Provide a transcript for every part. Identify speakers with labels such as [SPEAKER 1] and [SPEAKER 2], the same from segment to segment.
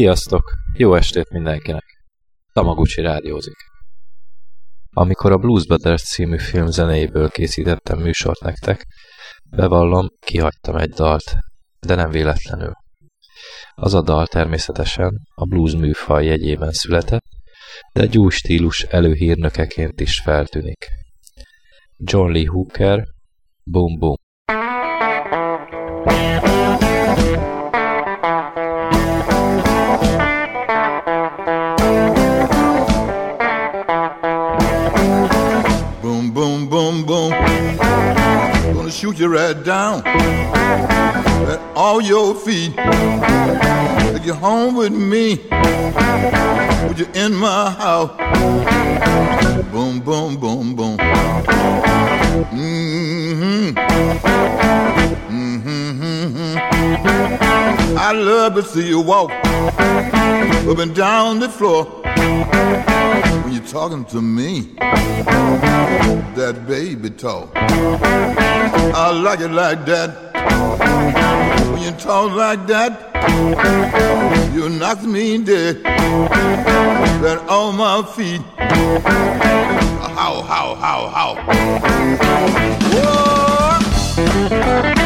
[SPEAKER 1] Sziasztok! Jó estét mindenkinek! Tamaguchi rádiózik. Amikor a Blues Brothers című film zenéjéből készítettem műsort nektek, bevallom, kihagytam egy dalt, de nem véletlenül. Az a dal természetesen a blues műfaj jegyében született, de egy új stílus előhírnökeként is feltűnik. John Lee Hooker, Boom Boom.
[SPEAKER 2] You right down at all your feet. Take you home with me. Put you in my house. Boom, boom, boom, boom. Mm-hmm. Mm-hmm. I love to see you walk up and down the floor you're talking to me. That baby talk. I like it like that. When you talk like that, you knock me dead. Right on my feet. How, how, how, how. Whoa!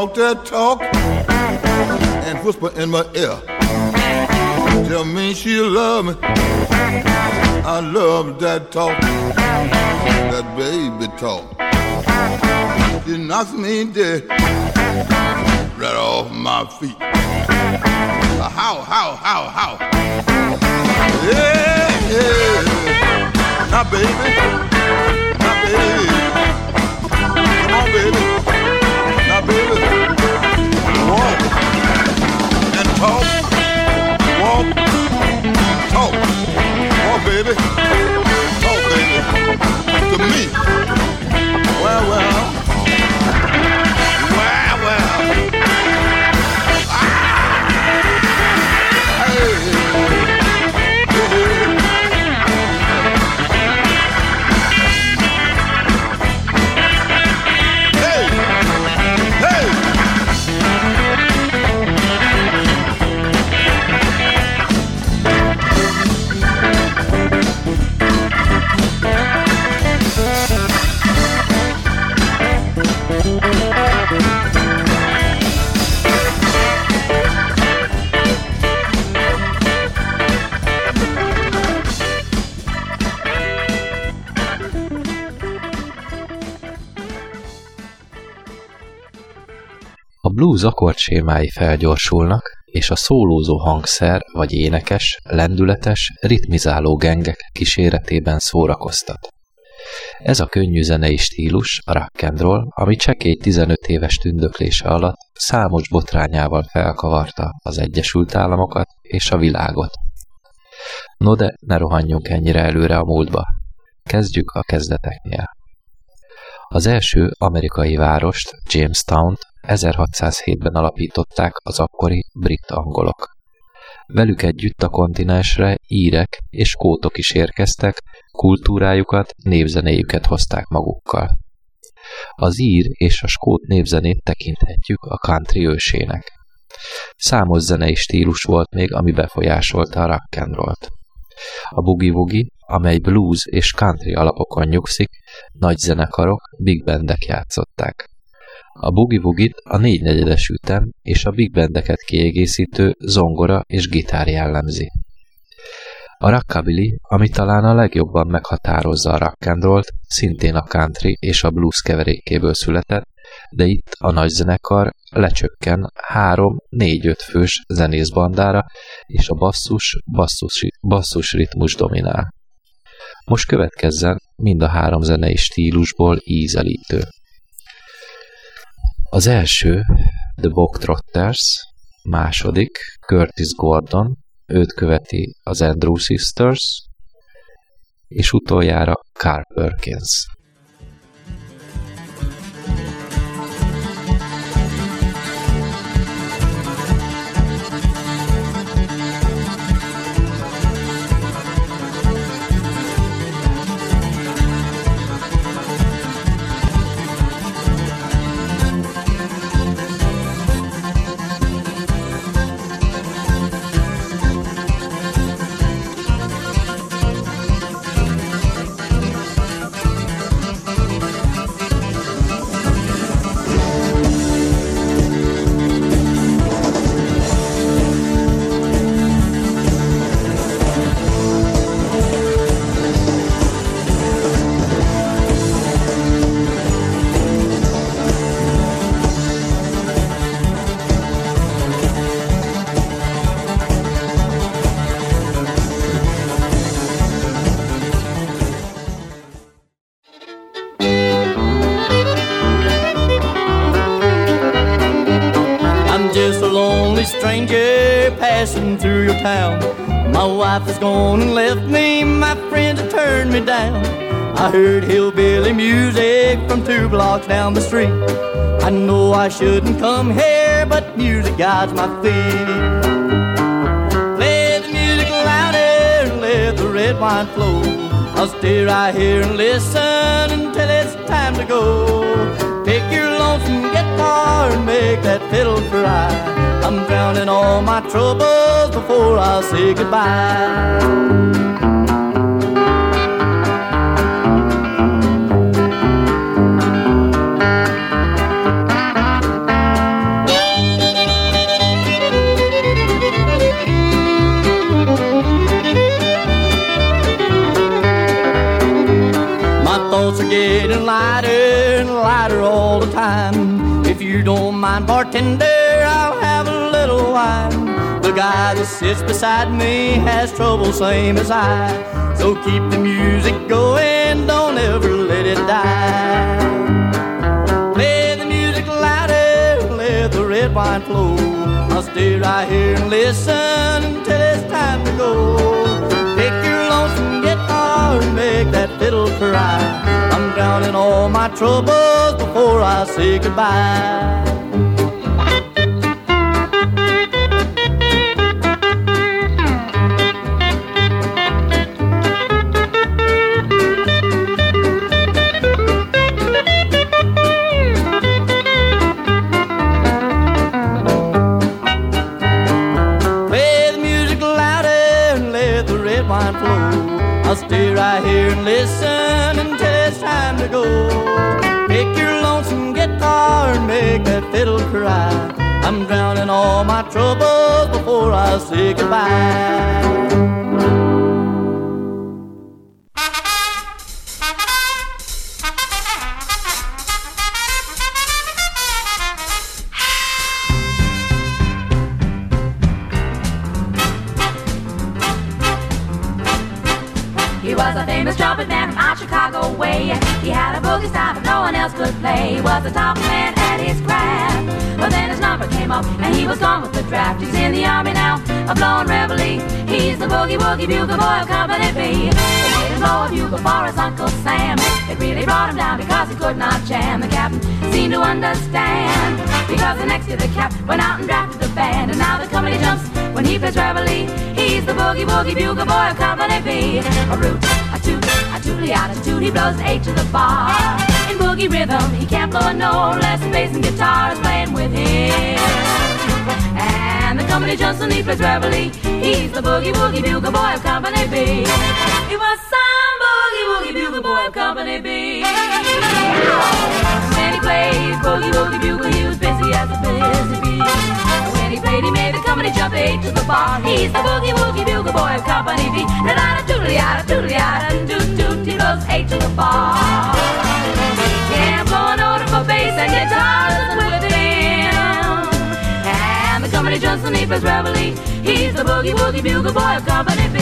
[SPEAKER 2] Talk that talk and whisper in my ear, tell me she love me. I love that talk, that baby talk. She knocks me dead right off my feet. How, how, how, how? Yeah, yeah. Now, baby, now, baby. Come on, baby. And
[SPEAKER 1] A blues akkordsémái felgyorsulnak, és a szólózó hangszer vagy énekes, lendületes, ritmizáló gengek kíséretében szórakoztat. Ez a könnyű zenei stílus, a rock and roll, ami csekély 15 éves tündöklése alatt számos botrányával felkavarta az Egyesült Államokat és a világot. No de ne rohanjunk ennyire előre a múltba. Kezdjük a kezdeteknél. Az első amerikai várost, Jamestown-t 1607-ben alapították az akkori brit angolok. Velük együtt a kontinensre írek és kótok is érkeztek, kultúrájukat, népzenéjüket hozták magukkal. Az ír és a skót népzenét tekinthetjük a country ősének. Számos zenei stílus volt még, ami befolyásolta a rock and rollt. A boogie-woogie, amely blues és country alapokon nyugszik, nagy zenekarok, big bandek játszották. A boogie-woogie-t a négynegyedes ütem és a big bandeket kiegészítő zongora és gitár jellemzi. A rockabilly, ami talán a legjobban meghatározza a rock and roll szintén a country és a blues keverékéből született, de itt a nagy zenekar lecsökken három-négy-öt fős zenészbandára, és a basszus, basszus, basszus ritmus dominál. Most következzen mind a három zenei stílusból ízelítő. Az első The Bog Trotters, második Curtis Gordon, őt követi az Andrew Sisters, és utoljára Carl Perkins.
[SPEAKER 3] Wife is gone and left me, my friends have turned me down. I heard hillbilly music from two blocks down the street. I know I shouldn't come here, but music guides my feet. Play the music louder and let the red wine flow. I'll stay right here and listen until it's time to go. Pick your lonesome guitar and make that fiddle cry. I'm drowning all my troubles before I say goodbye. are getting lighter don't a little wine. The guy that sits beside me has trouble, same as I. So keep the music going, don't ever let it die. Play the music louder, let the red wine flow. I'll stay right here and listen until it's time to go. Pick your lonesome guitar and make that fiddle cry. I'm drowning all my troubles before I say goodbye. Right here and listen until it's time to go. Pick your lonesome guitar and make that fiddle cry. I'm drowning all my troubles before I say goodbye.
[SPEAKER 4] He was a top man at his craft. But then his number came up and he was gone with the draft. He's in the army now, a blowing reveille. He's the boogie woogie bugle boy of Company B. They made him blow a bugle for his Uncle Sam. It really brought him down because he could not jam. The captain seemed to understand. Because the next year the cap went out and drafted the band. And now the company jumps when he plays reveille. He's the boogie woogie bugle boy of Company B. A root, a toot, a tootly attitude. He blows H to the bar boogie rhythm. He can't blow a note unless the bass and guitar is playing with him. And the company Johnson, he plays reveille. He's the boogie woogie bugle boy of Company B. He was some boogie woogie bugle boy of Company B. When he plays boogie woogie bugle, he was busy as a busy bee. When he played, he made the company jump eight to the bar. He's the boogie woogie bugle boy of Company B. Da da da doodly da doodly da doot doot. He goes eight to the bar. For bass and guitars with him. And the company jumps the Neepers reveille. He's the boogie woogie bugle boy of Company B.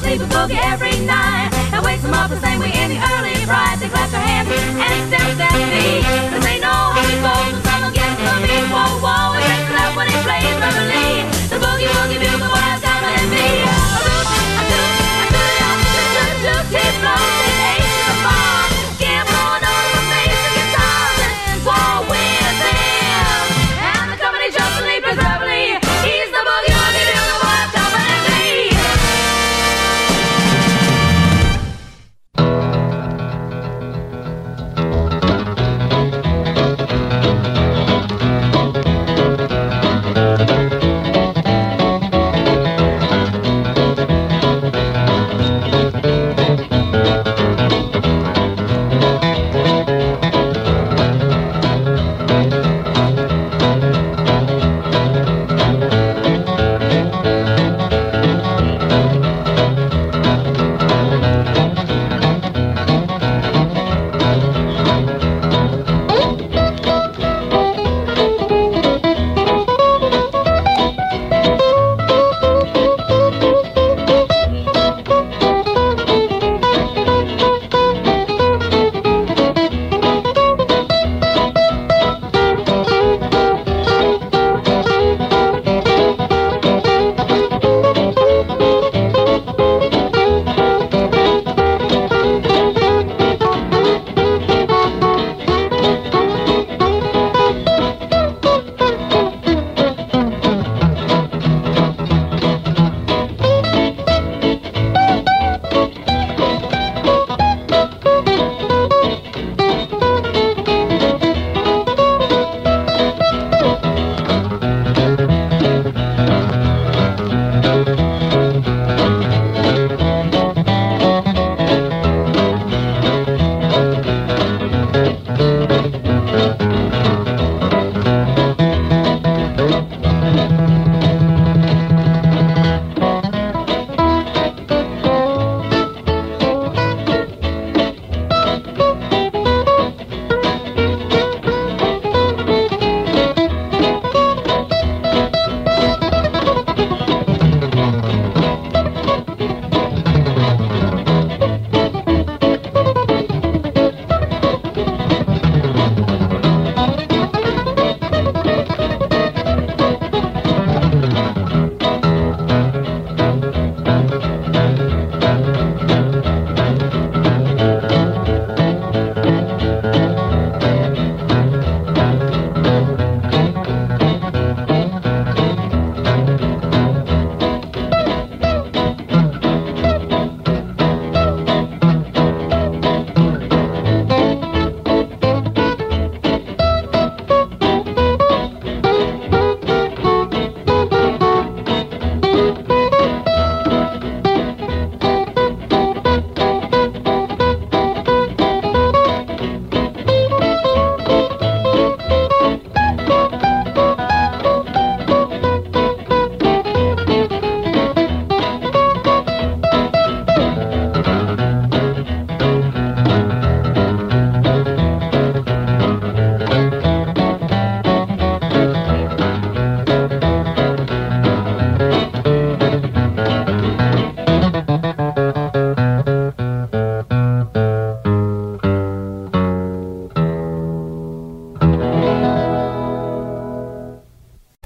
[SPEAKER 4] sleep and boogie every night And wakes them up the same way in the pride They and accept that beat Cause they know how it goes when someone gets Whoa, whoa, it up when he plays reveille The boogie woogie bugle boys got me me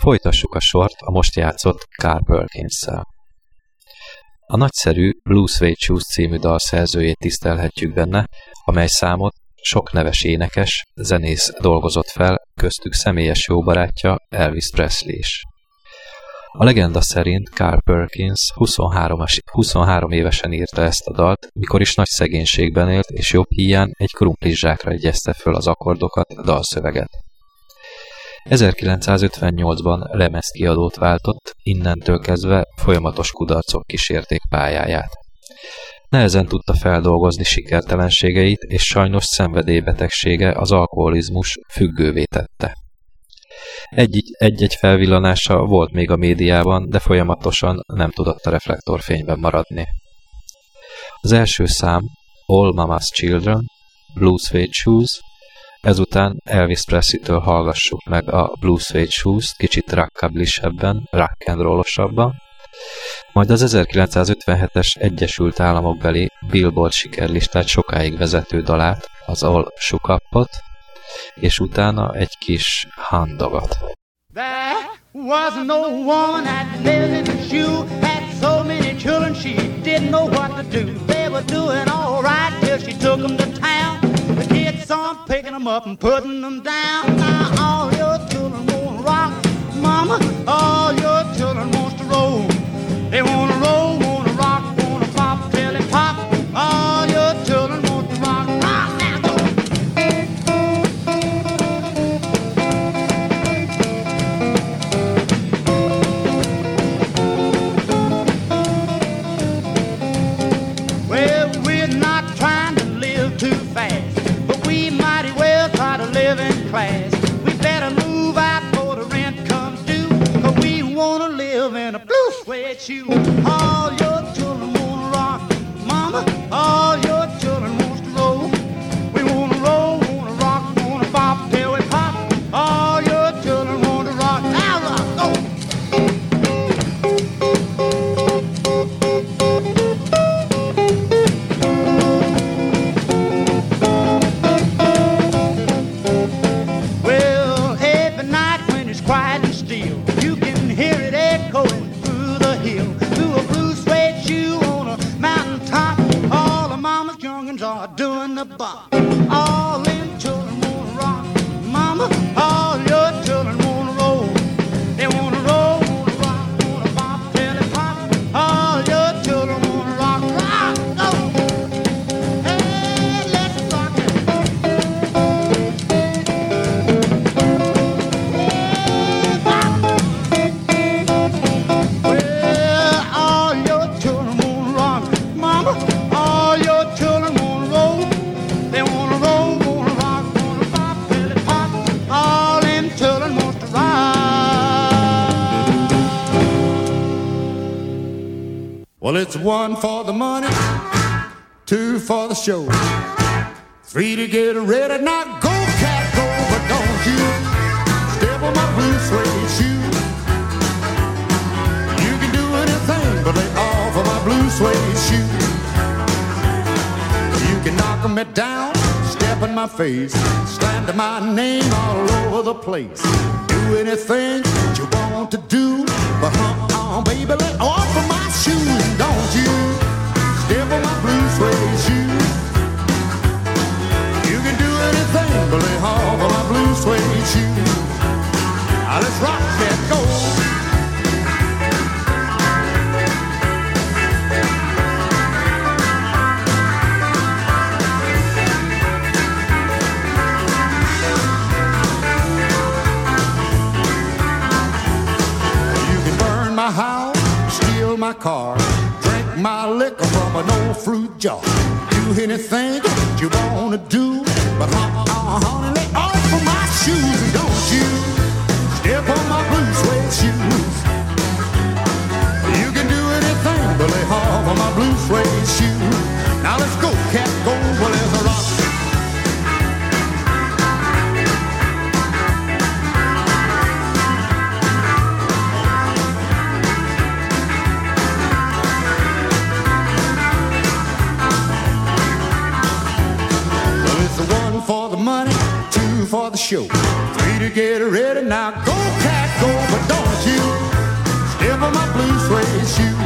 [SPEAKER 1] Folytassuk a sort a most játszott Carl perkins -szel. A nagyszerű Blue Suede Shoes című dal szerzőjét tisztelhetjük benne, amely számot sok neves énekes, zenész dolgozott fel, köztük személyes jó barátja Elvis Presley is. A legenda szerint Carl Perkins 23, 23 évesen írta ezt a dalt, mikor is nagy szegénységben élt, és jobb híján egy krumplizsákra egyezte föl az akkordokat, dalszöveget.
[SPEAKER 5] 1958-ban lemezkiadót váltott, innentől kezdve folyamatos kudarcok kísérték pályáját. Nehezen tudta feldolgozni sikertelenségeit, és sajnos szenvedélybetegsége az alkoholizmus függővé tette. Egy-egy felvillanása volt még a médiában, de folyamatosan nem tudott a reflektorfényben maradni. Az első szám, All Mama's Children, Blue Suede Shoes, ezután Elvis Presley-től hallgassuk meg a Blue Suede Shoes-t kicsit rockabilly-sebben, rock and roll majd az 1957-es Egyesült Államok beli Billboard sikerlistát sokáig vezető dalát, az All Shook Up-ot, és utána egy kis handagat. There was no one that lived in a shoe, had so many children she didn't know what to do. They were doing all right till she took them to on picking them up and putting them down. Now all your children want to rock, mama, all your children want to roll. They want to roll, You can
[SPEAKER 6] knock me down, step in my face, slander my name all over the place. Do anything you want to do, but uh-uh, baby, let off of my shoes, don't you? Step on my blue suede shoes. You can do anything but lay off of my blue suede shoes. Now let's rock that go. Car, drink my liquor from an old fruit jar. Do anything you wanna do, but uh-uh, honey, lay off of my shoes, and don't you? Step on my blue suede shoes. You can do anything but lay off of my blue suede shoes. Now let's go, cat, go, for the money, two for the show, three to get ready. Now go, cat, go, but don't you step on my blue suede shoe.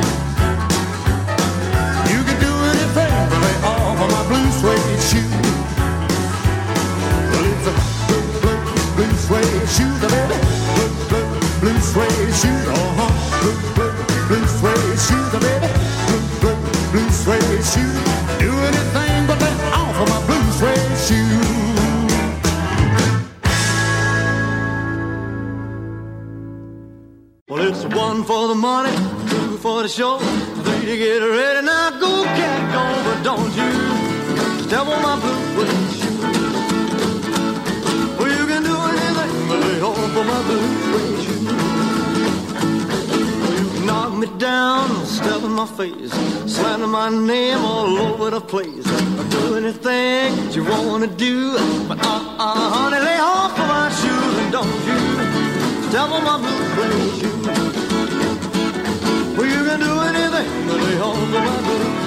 [SPEAKER 6] You can do anything but lay off of my blue suede shoe. Well, it's a blue, blue, blue suede shoe, baby. Blue, blue, blue suede shoe, uh-huh. Blue, blue, blue suede shoe, baby. For the morning, two
[SPEAKER 3] for the show. Lady, get ready now, go cat, go, but don't you step on my blue suede shoe. Well, you can do anything but lay off of my blue suede shoe. Well, you can knock me down, step in my face, slander my name all over the place. I'll do anything that you wanna do, but uh-uh, honey, lay off of my shoes and don't you on my blue suede shoe. Well, you can do anything but off of my blue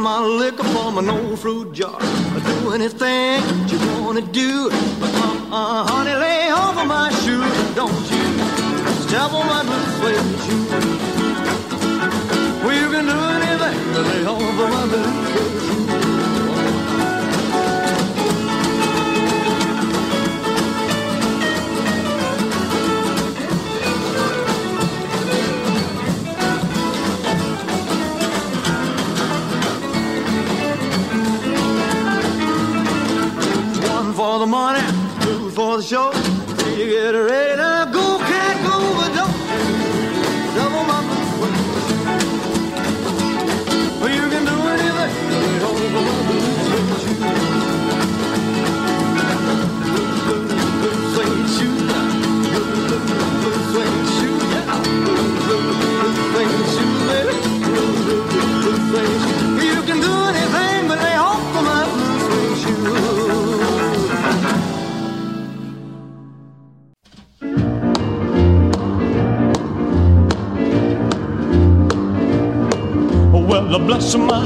[SPEAKER 3] my liquor from an old fruit jar, or do anything that you wanna do. But uh-uh, honey, lay of my shoes, and don't you step on my blue suede. Well, you can do anything lay of my blue suede shoes. For the money, two for the show. You get ready now, go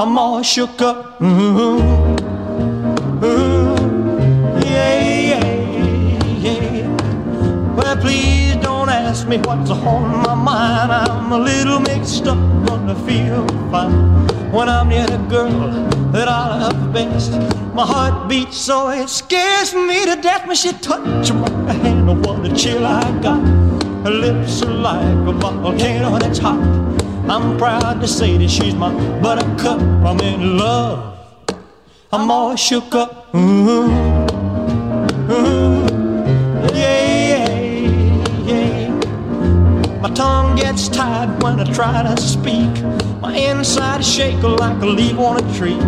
[SPEAKER 7] I'm all shook up. Ooh, ooh, yeah, yeah, yeah. Well, please don't ask me what's on my mind. I'm a little mixed up, I feel fine when I'm near the girl that I love best. My heart beats so it scares me to death when she touches my hand. What a chill I got. Her lips are like a volcano that's hot. I'm proud to say that she's my buttercup. I'm in love. I'm all shook up. Ooh, ooh, yeah, yeah, yeah. My tongue gets tied when I try to speak. My inside is shaking like a leaf on a tree.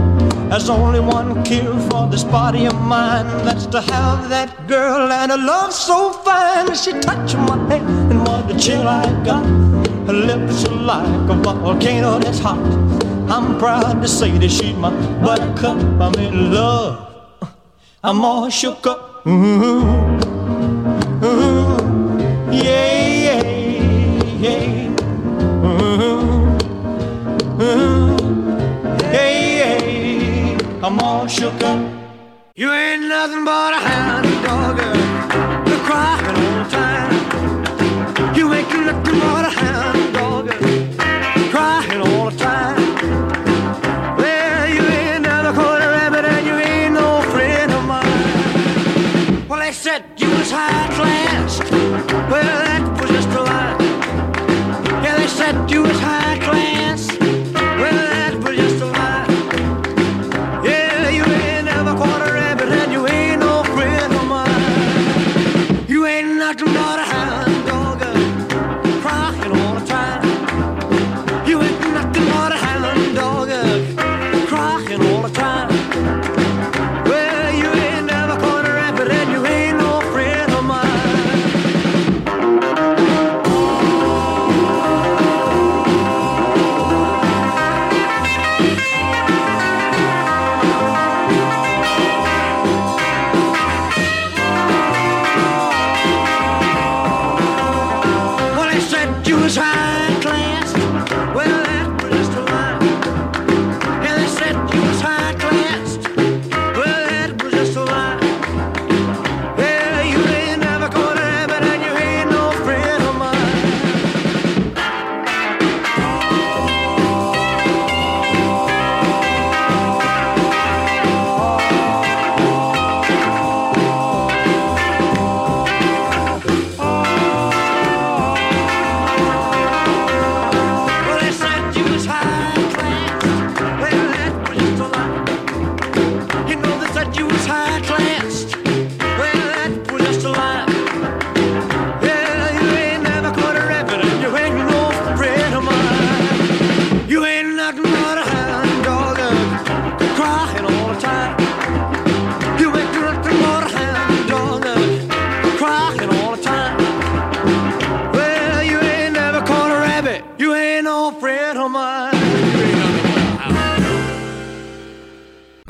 [SPEAKER 7] There's only one cure for this body of mine. That's to have that girl and a love so fine. She touched my hand and what a chill I got. Lips are like a volcano that's hot. I'm proud to say that she's my buttercup. I'm in love. I'm all shook up. Ooh, ooh, yeah, yeah, yeah. Ooh, ooh, yeah, yeah. I'm all shook up.
[SPEAKER 3] You ain't nothing but a hound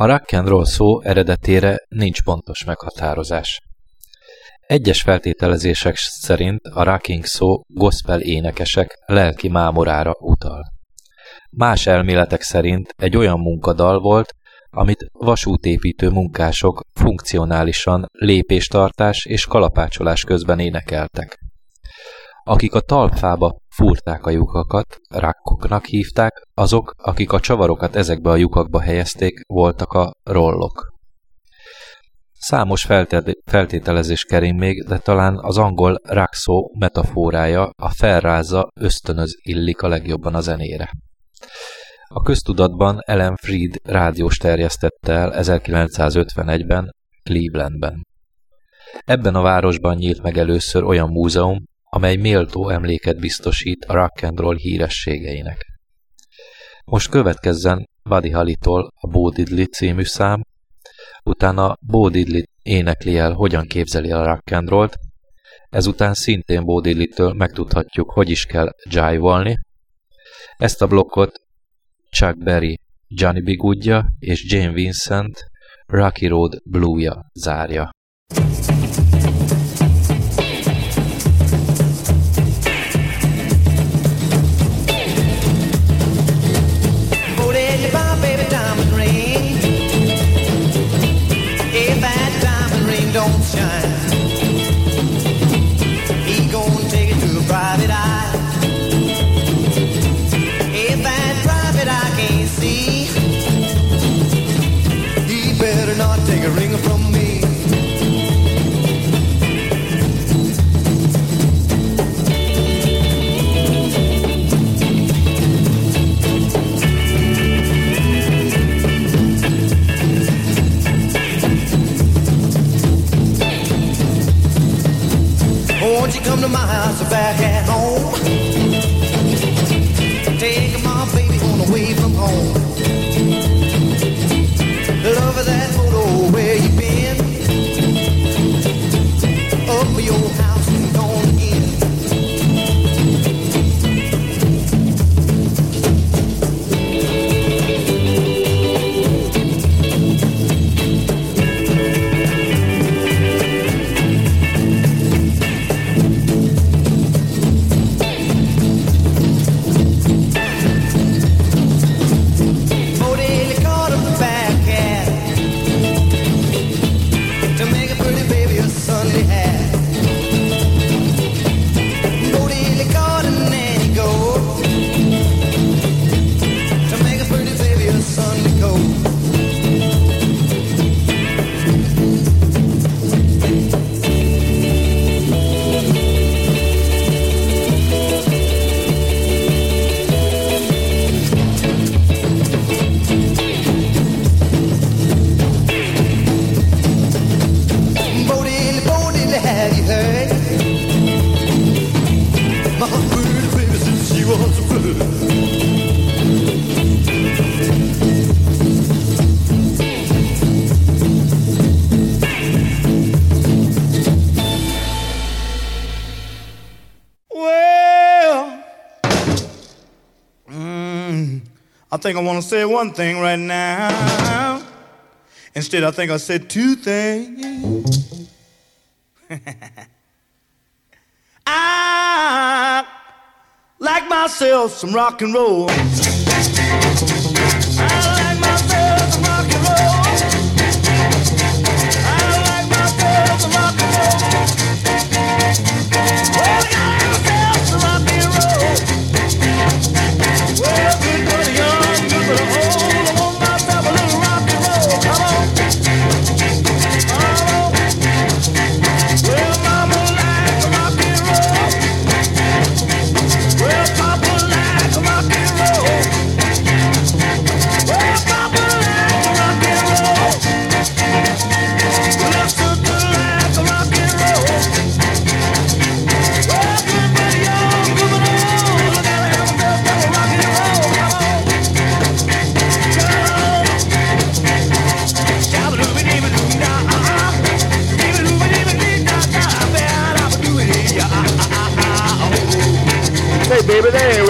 [SPEAKER 3] A
[SPEAKER 1] rock szó eredetére nincs pontos meghatározás. Egyes feltételezések szerint a rocking szó gospel énekesek lelki mámorára utal. Más elméletek szerint egy olyan munkadal volt, amit vasútépítő munkások funkcionálisan lépéstartás és kalapácsolás közben énekeltek. Akik a talpfába fúrták a lyukakat, rakkoknak hívták, azok, akik a csavarokat ezekbe a lyukakba helyezték, voltak a rollok. Számos feltételezés kering még, de talán az angol rock szó metaforája, a felrázza, ösztönöz illik a legjobban a zenére. A köztudatban Ellen Freed rádiós terjesztette el 1951-ben Clevelandben. Ebben a városban nyílt meg először olyan múzeum, amely méltó emléket biztosít a rock and roll hírességeinek. Most következzen Buddy Holly-tól a Bo Diddley című szám, utána Bo Diddley énekli el, hogyan képzeli a rock and roll-t, ezután szintén Bo Diddley-től megtudhatjuk, hogy is kell jive Ezt a blokkot Chuck Berry, Johnny B. Goodja és Jane Vincent Rocky Road Blue-ja zárja.
[SPEAKER 8] To my house back at home. Think I want to say one thing right now. Instead, I think I said two things. I like myself some rock and roll.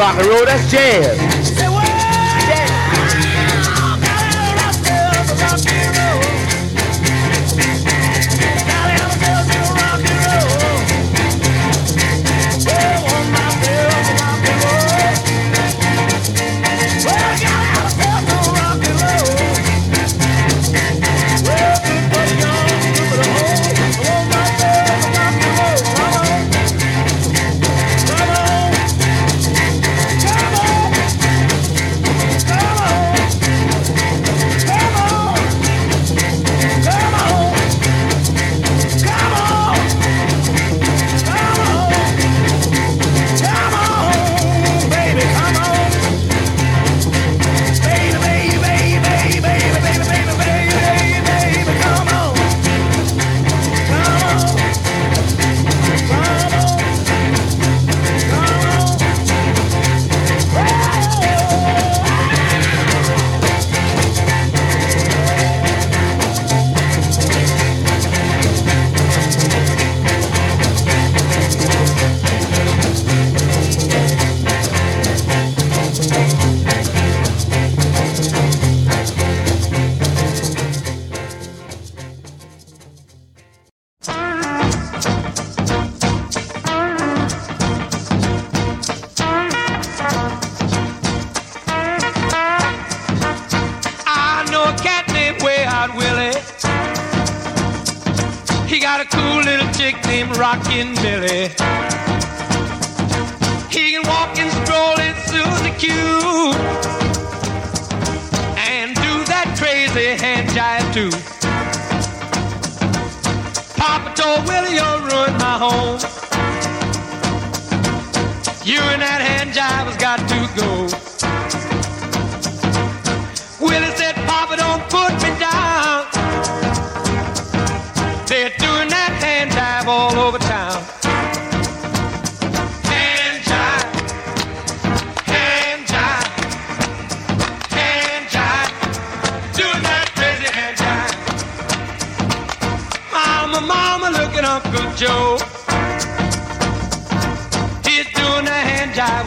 [SPEAKER 9] rock and roll, that's jazz.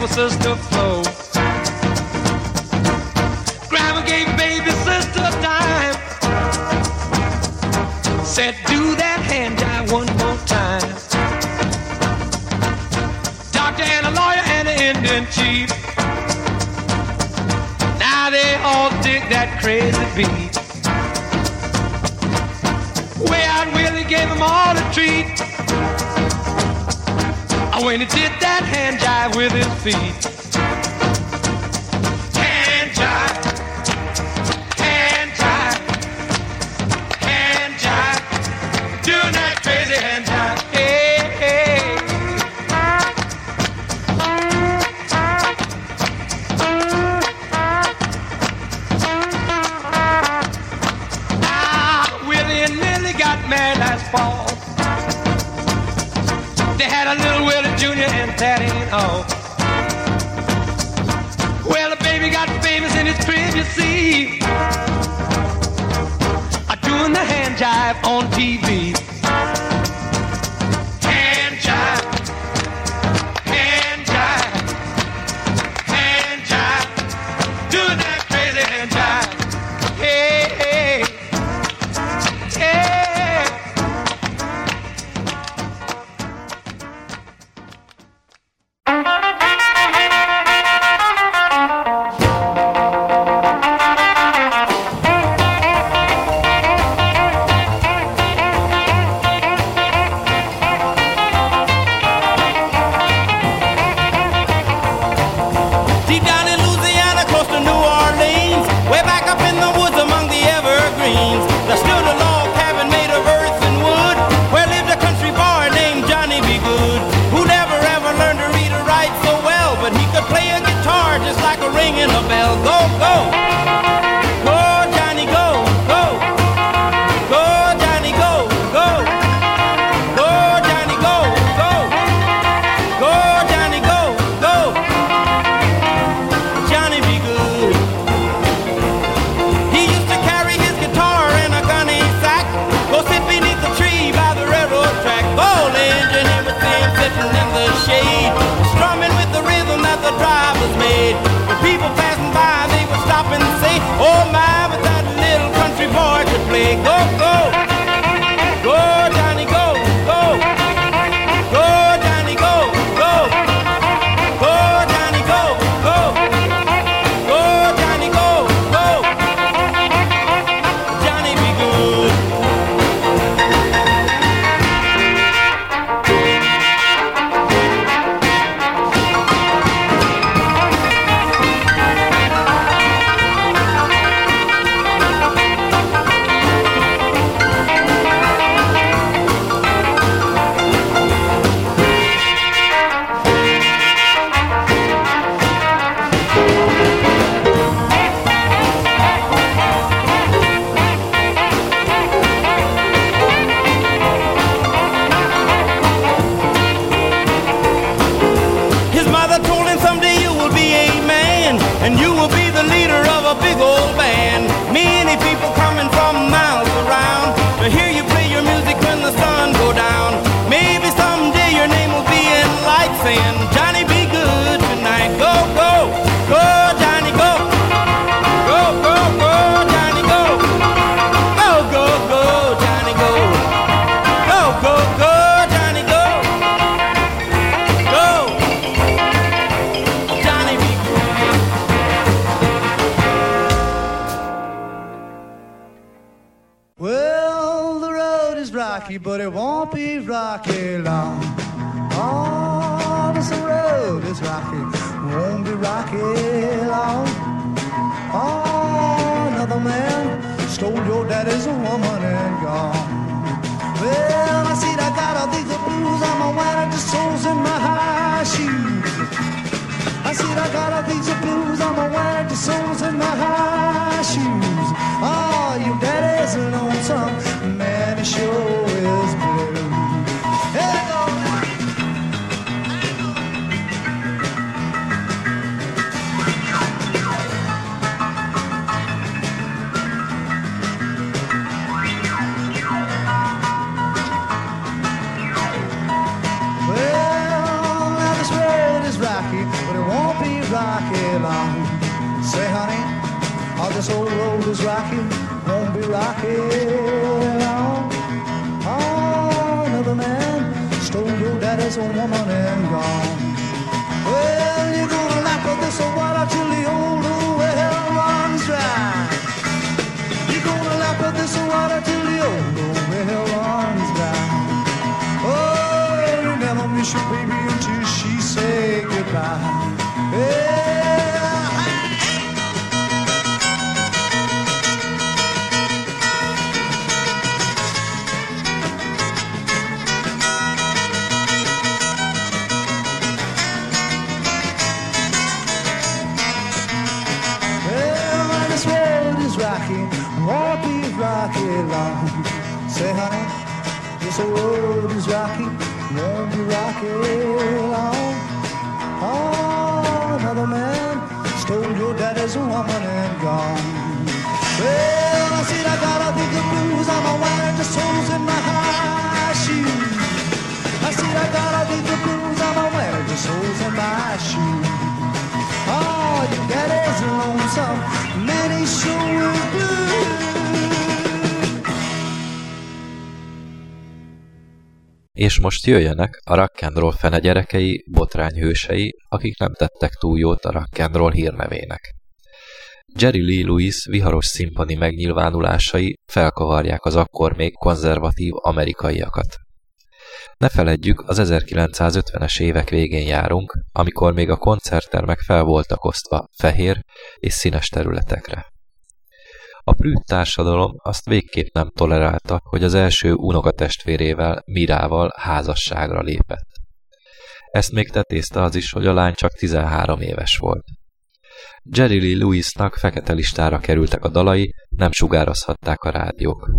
[SPEAKER 3] Baby sister flow. Grandma gave baby sister a dime. Said, do that hand jive one more time. Doctor and a
[SPEAKER 10] lawyer and an Indian chief. Now they all dig that crazy beat. Way out Willie gave them all a treat. When he did that hand jive with his feet. that ain't all. Your daddy's woman and gone. Well, you're gonna lap of this water till the old well runs dry. You're gonna lap of this water till the old well runs dry. Oh, you never miss your baby until she say goodbye. Yeah. This road is rocky, won't be rocky long. Oh, another man stole your daddy's woman and gone. Well, I said I got a big blues, I'm a wearing the soles in my high shoes. I said I got a big blues, I'm a wearing the soles in my shoes. Oh, your daddy's lonesome, man, he sure blue.
[SPEAKER 1] És most jöjjenek a rock and roll fene gyerekei, botrányhősei, akik nem tettek túl jót a rock and roll hírnevének. Jerry Lee Lewis viharos színpadi megnyilvánulásai felkavarják az akkor még konzervatív amerikaiakat. Ne feledjük, az 1950-es évek végén járunk, amikor még a koncerttermek fel voltak osztva fehér és színes területekre. A prűd társadalom azt végképp nem tolerálta, hogy az első unokatestvérével, Mirával házasságra lépett. Ezt még tetézte az is, hogy a lány csak 13 éves volt. Jerry Lee Lewisnak fekete listára kerültek a dalai, nem sugározhatták a rádiók.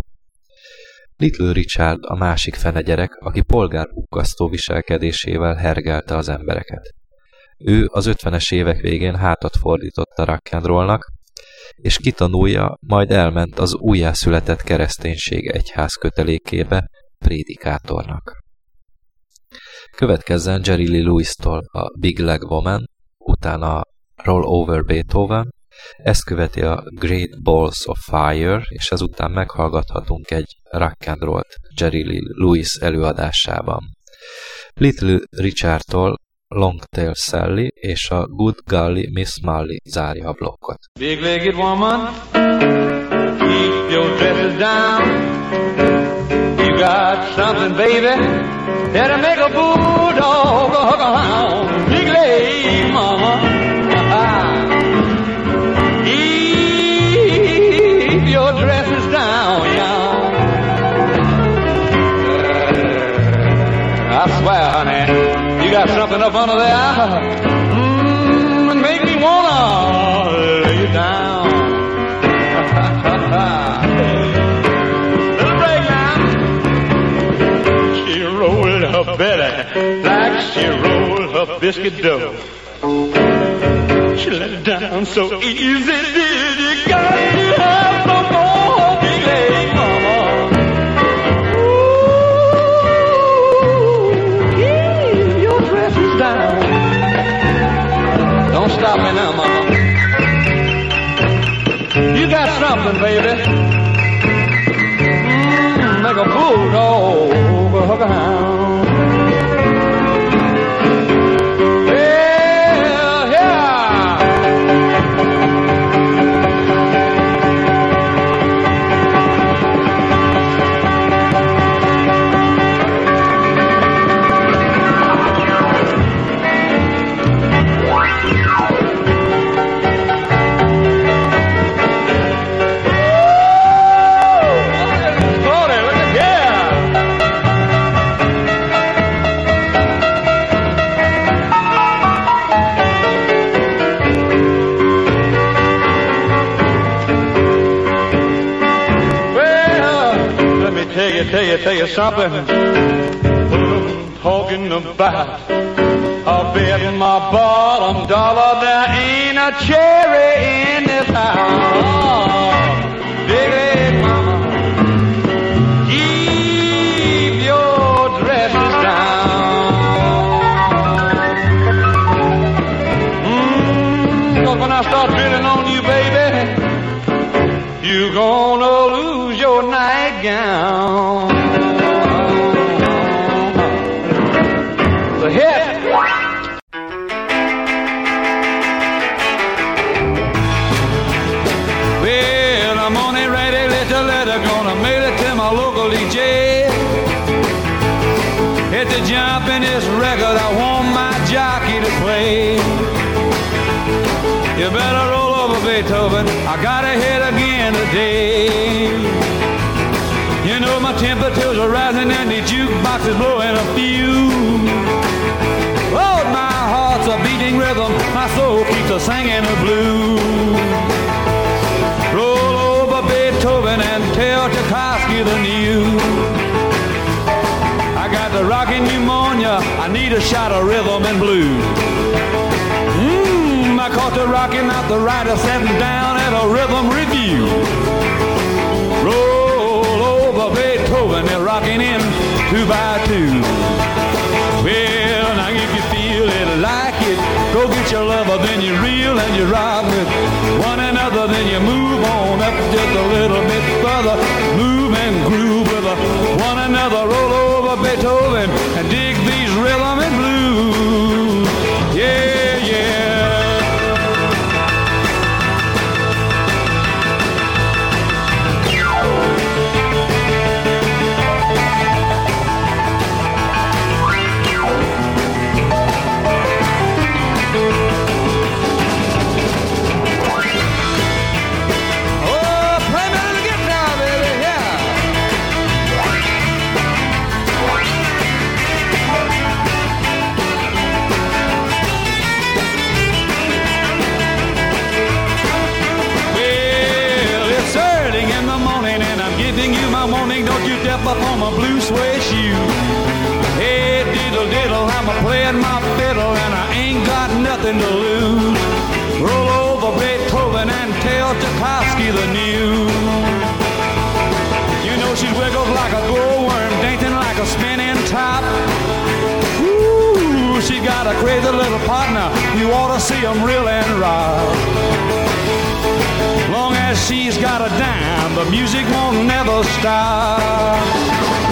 [SPEAKER 1] Little Richard a másik fene gyerek, aki polgárpukkasztó viselkedésével hergelte az embereket. Ő az 50-es évek végén hátat fordított a rock'n'rollnak, és kitanulja, majd elment az újjászületett kereszténység egyház kötelékébe prédikátornak. Következzen Jerry Lee Lewis-tól a Big Leg Woman, utána Roll Over Beethoven, Ezt követi a Great Balls of Fire, és ezután meghallgathatunk egy rock and roll Jerry Lee Lewis előadásában. Little Richardtól Longtail Sally és a Good Golly Miss Molly zárja a blokkot.
[SPEAKER 9] Big-legged woman, keep your dresses down. You got something, baby, that'll make a bulldog a hound. Got something up under there. Mmm, and make me wanna lay you down. Little break now. She rolled her belly like she rolled her biscuit dough. She let it down so easy, did you? Got to have Don't stop me now, mama. You got something, baby. Mm, make a bulldog hook a you, tell you something. What I'm talking about. I'll bet my bottom dollar there ain't a cherry in this house. Beethoven, I gotta hit again today. You know my temperatures are rising and the jukebox is blowing a fuse. Lord, oh, my heart's a beating rhythm, my soul keeps a singing the blues. Roll over Beethoven and tell Tchaikovsky the news. I got the rockin' pneumonia, I need a shot of rhythm and blues. I caught the rockin' out the writer sitting down at a rhythm review. Roll over Beethoven and rockin' in two by two. Well, now if you feel it like it, go get your lover, then you reel and you ride with one another, then you move on up just a little bit further. Move and groove with one another. Roll over Beethoven and dig these rhythm and blues. Up on my blue suede shoe. Hey, diddle diddle, I'm a playing my fiddle and I ain't got nothing to lose. Roll over Beethoven and tell Tchaikovsky the news. You know she wiggles like a glowworm, dancing like a spinning top. Ooh, she got a crazy little partner. You ought to see 'em reel and rock. She's got a dime, but music won't never stop.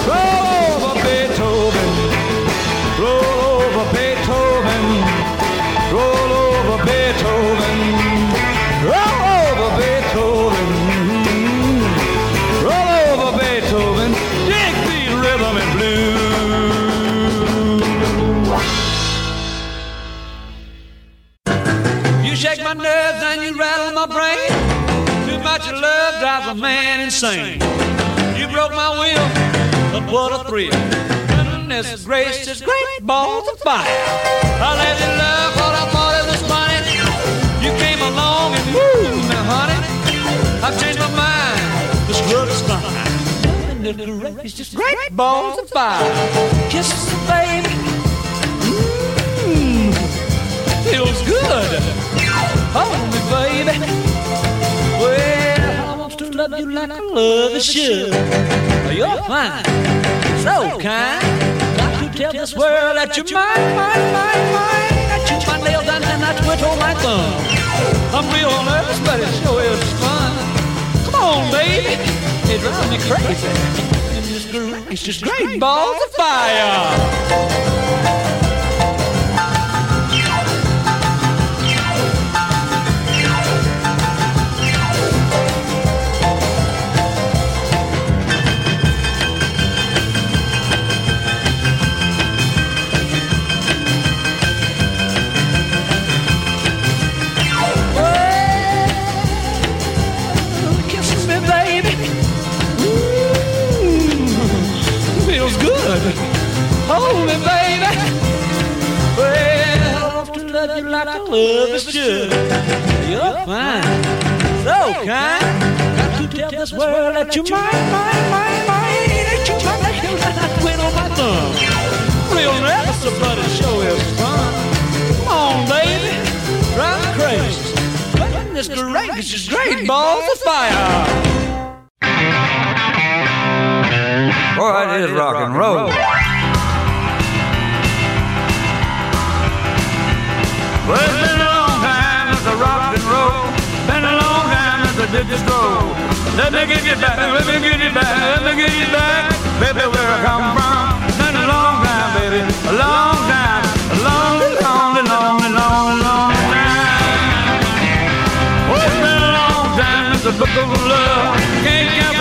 [SPEAKER 9] Insane. You broke my will, but what a thrill. Goodness gracious, great balls of fire. I let you love what I thought it was funny. You came along and woo, now honey, I've changed my mind. This love is fine. Goodness gracious, great balls of fire. Kisses, baby. Mmm, feels good. Hold me, baby. Love you like I love should. You're fine, so kind. Got to tell this world that you're mine, mine, mine, mine. I chew my nails and then I twiddle my thumb. I'm real nervous, but it sure is fun. Come on, baby, it drives me crazy. And is just great balls of fire. Hold me, baby. Well, I want to love you like I love is should. You're fine, so kind. Got to tell this world that you're mine, mine, mine, mine. That you're mine, that you're mine. I quit on my thumb. Real nervous, but it sure is fun. Come on, baby, drive me crazy. Goodness gracious, great balls of fire.
[SPEAKER 11] Boy, it is rock and roll. Well, it's been a long time since I rocked and roll. Been a long time since I did the stroll. Let me get you back, let me get you back, let me get you back, baby, where I come from. Been a long time, baby, a long time, a long, long, long, long, long time. Oh, it's been a long time since the book of love. Can't count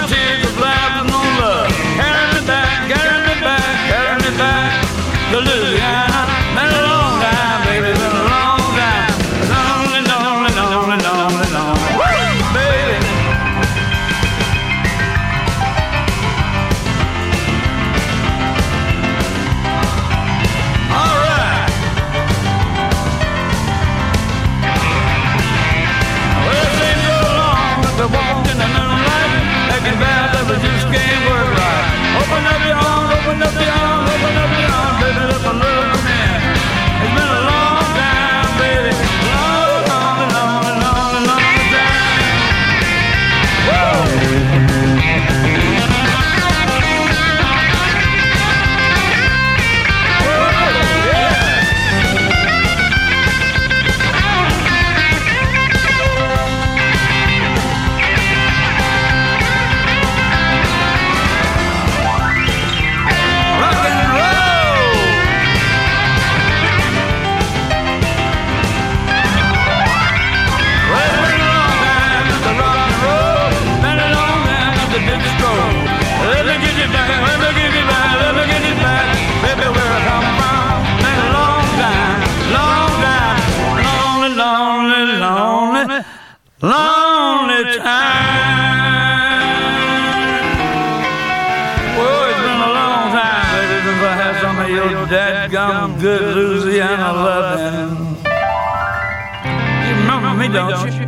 [SPEAKER 11] don't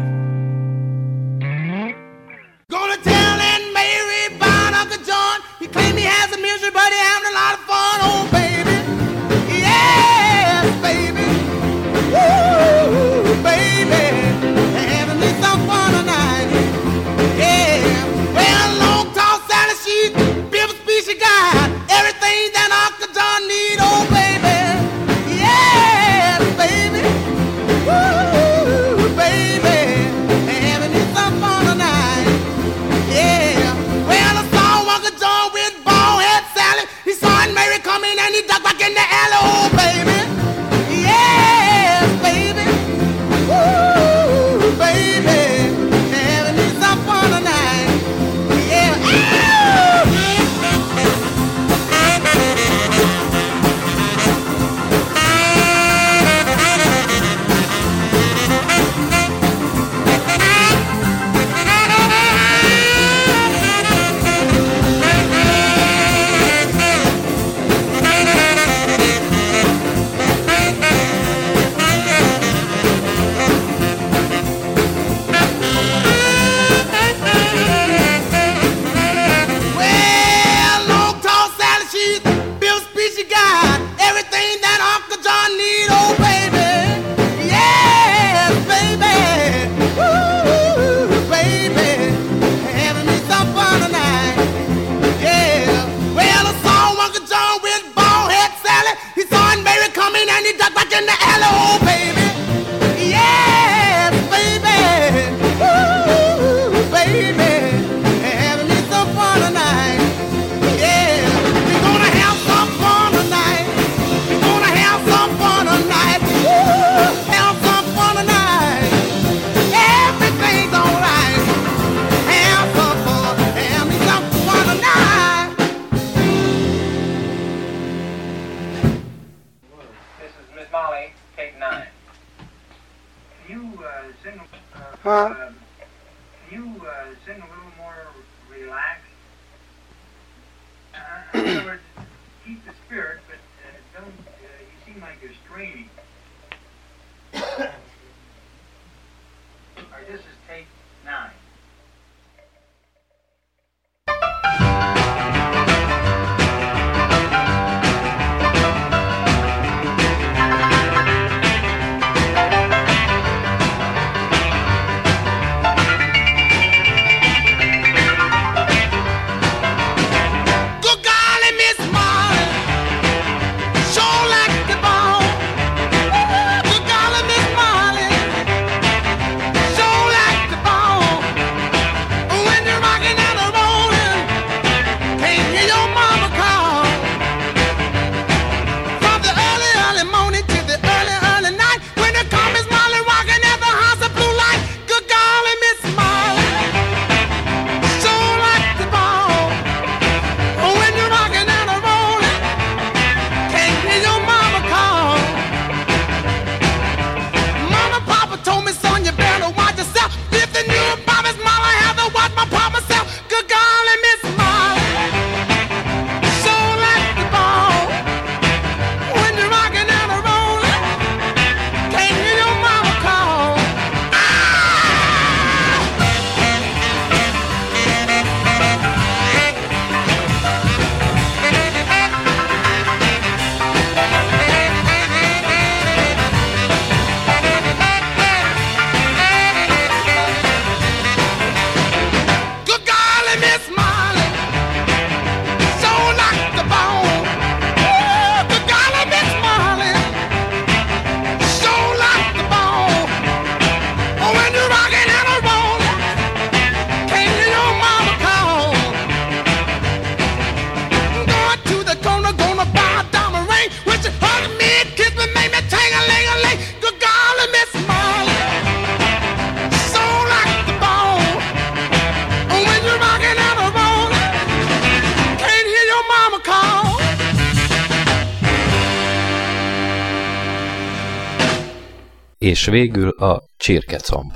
[SPEAKER 1] és végül a csirkecomb.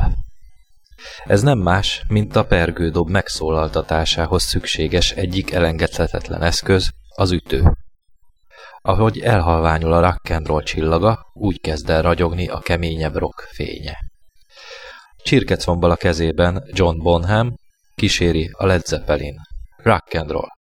[SPEAKER 1] Ez nem más, mint a pergődob megszólaltatásához szükséges egyik elengedhetetlen eszköz, az ütő. Ahogy elhalványul a rock'n'roll csillaga, úgy kezd el ragyogni a keményebb rock fénye. Csirkecombbal a kezében John Bonham kíséri a Led Zeppelin. Rock'n'roll.